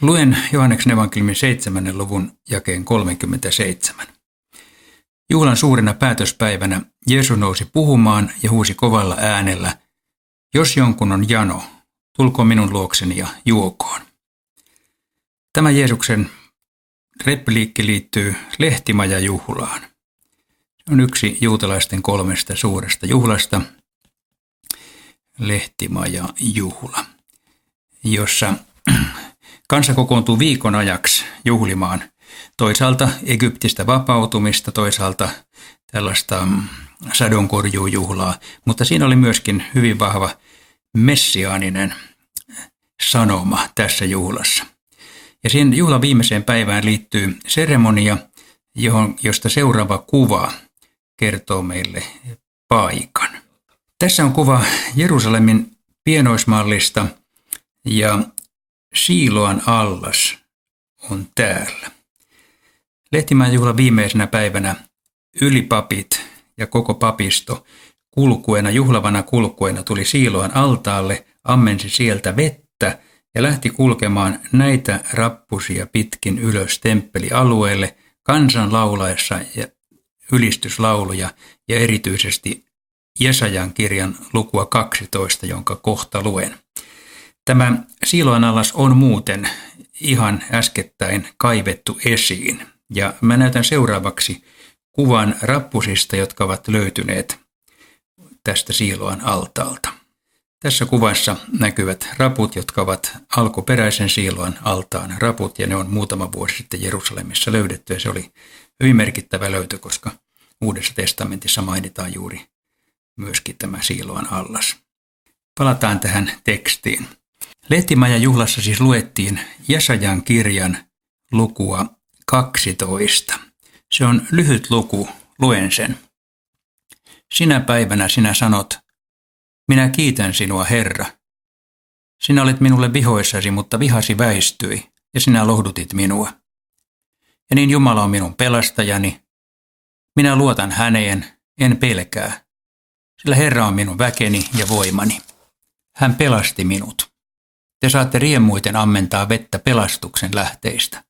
Luen Johanneksen evankeliumin 7. luvun jakeen 37. Juhlan suurena päätöspäivänä Jeesus nousi puhumaan ja huusi kovalla äänellä, jos jonkun on jano, tulko minun luokseni ja juokoon. Tämä Jeesuksen repliikki liittyy lehtimajajuhlaan. Se on yksi juutalaisten kolmesta suuresta juhlasta, lehtimajajuhla, jossa kansa kokoontuu viikon ajaksi juhlimaan toisaalta Egyptistä vapautumista, toisaalta tällaista mm, sadonkorjuujuhlaa, mutta siinä oli myöskin hyvin vahva messiaaninen sanoma tässä juhlassa. Ja siinä juhlan viimeiseen päivään liittyy seremonia, johon, josta seuraava kuva kertoo meille paikan. Tässä on kuva Jerusalemin pienoismallista ja Siiloan allas on täällä. Lehtimäen juhlan viimeisenä päivänä ylipapit ja koko papisto kulkuena, juhlavana kulkuena tuli Siiloan altaalle, ammensi sieltä vettä ja lähti kulkemaan näitä rappusia pitkin ylös temppelialueelle kansan laulaessa ja ylistyslauluja ja erityisesti Jesajan kirjan lukua 12, jonka kohta luen. Tämä Siiloan allas on muuten ihan äskettäin kaivettu esiin. Ja mä näytän seuraavaksi kuvan rappusista, jotka ovat löytyneet tästä Siiloan altaalta. Tässä kuvassa näkyvät raput, jotka ovat alkuperäisen Siiloan altaan raput, ja ne on muutama vuosi sitten Jerusalemissa löydetty, ja se oli hyvin merkittävä löytö, koska Uudessa testamentissa mainitaan juuri myöskin tämä Siiloan allas. Palataan tähän tekstiin. Lehtimaja juhlassa siis luettiin Jesajan kirjan lukua 12. Se on lyhyt luku, luen sen. Sinä päivänä sinä sanot, minä kiitän sinua, Herra. Sinä olet minulle vihoissasi, mutta vihasi väistyi, ja sinä lohdutit minua. Ja niin Jumala on minun pelastajani. Minä luotan häneen, en pelkää, sillä Herra on minun väkeni ja voimani. Hän pelasti minut. Te saatte riemuiten ammentaa vettä pelastuksen lähteistä.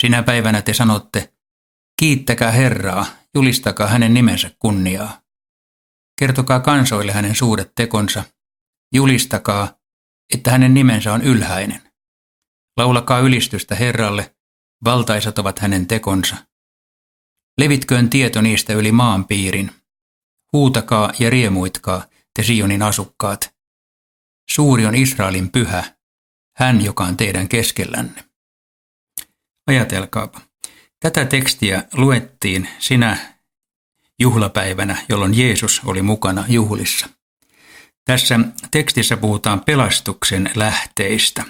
Sinä päivänä te sanotte, kiittäkää Herraa, julistakaa hänen nimensä kunniaa. Kertokaa kansoille hänen suuret tekonsa, julistakaa, että hänen nimensä on ylhäinen. Laulakaa ylistystä Herralle, valtaisat ovat hänen tekonsa. Levitköön tieto niistä yli maan piirin. Huutakaa ja riemuitkaa, te Sionin asukkaat. Suuri on Israelin pyhä, hän, joka on teidän keskellänne. Ajatelkaapa. Tätä tekstiä luettiin sinä juhlapäivänä, jolloin Jeesus oli mukana juhlissa. Tässä tekstissä puhutaan pelastuksen lähteistä.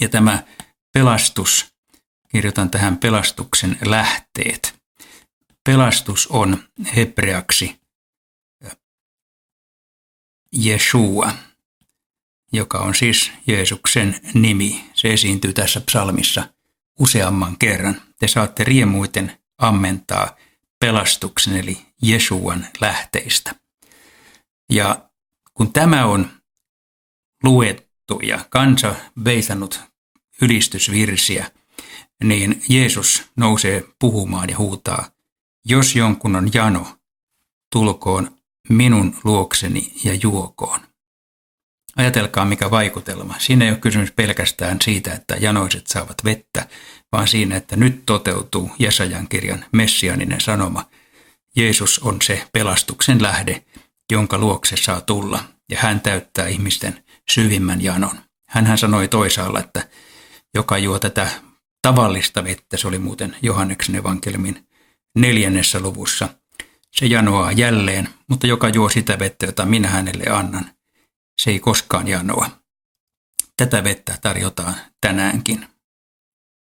Ja tämä pelastus, kirjoitan tähän pelastuksen lähteet. Pelastus on hebreaksi Jeshua, joka on siis Jeesuksen nimi. Se esiintyy tässä psalmissa useamman kerran. Te saatte riemuiten ammentaa pelastuksen eli Jesuan lähteistä. Ja kun tämä on luettu ja kansa veisannut ylistysvirsiä, niin Jeesus nousee puhumaan ja huutaa, jos jonkun on jano, tulkoon minun luokseni ja juokoon. Ajatelkaa mikä vaikutelma. Siinä ei ole kysymys pelkästään siitä, että janoiset saavat vettä, vaan siinä, että nyt toteutuu Jesajan kirjan messianinen sanoma. Jeesus on se pelastuksen lähde, jonka luokse saa tulla, ja hän täyttää ihmisten syvimmän janon. Hänhän sanoi toisaalla, että joka juo tätä tavallista vettä, se oli muuten Johanneksen evankeliumin neljännessä luvussa, se janoaa jälleen, mutta joka juo sitä vettä, jota minä hänelle annan, se ei koskaan janoa. Tätä vettä tarjotaan tänäänkin.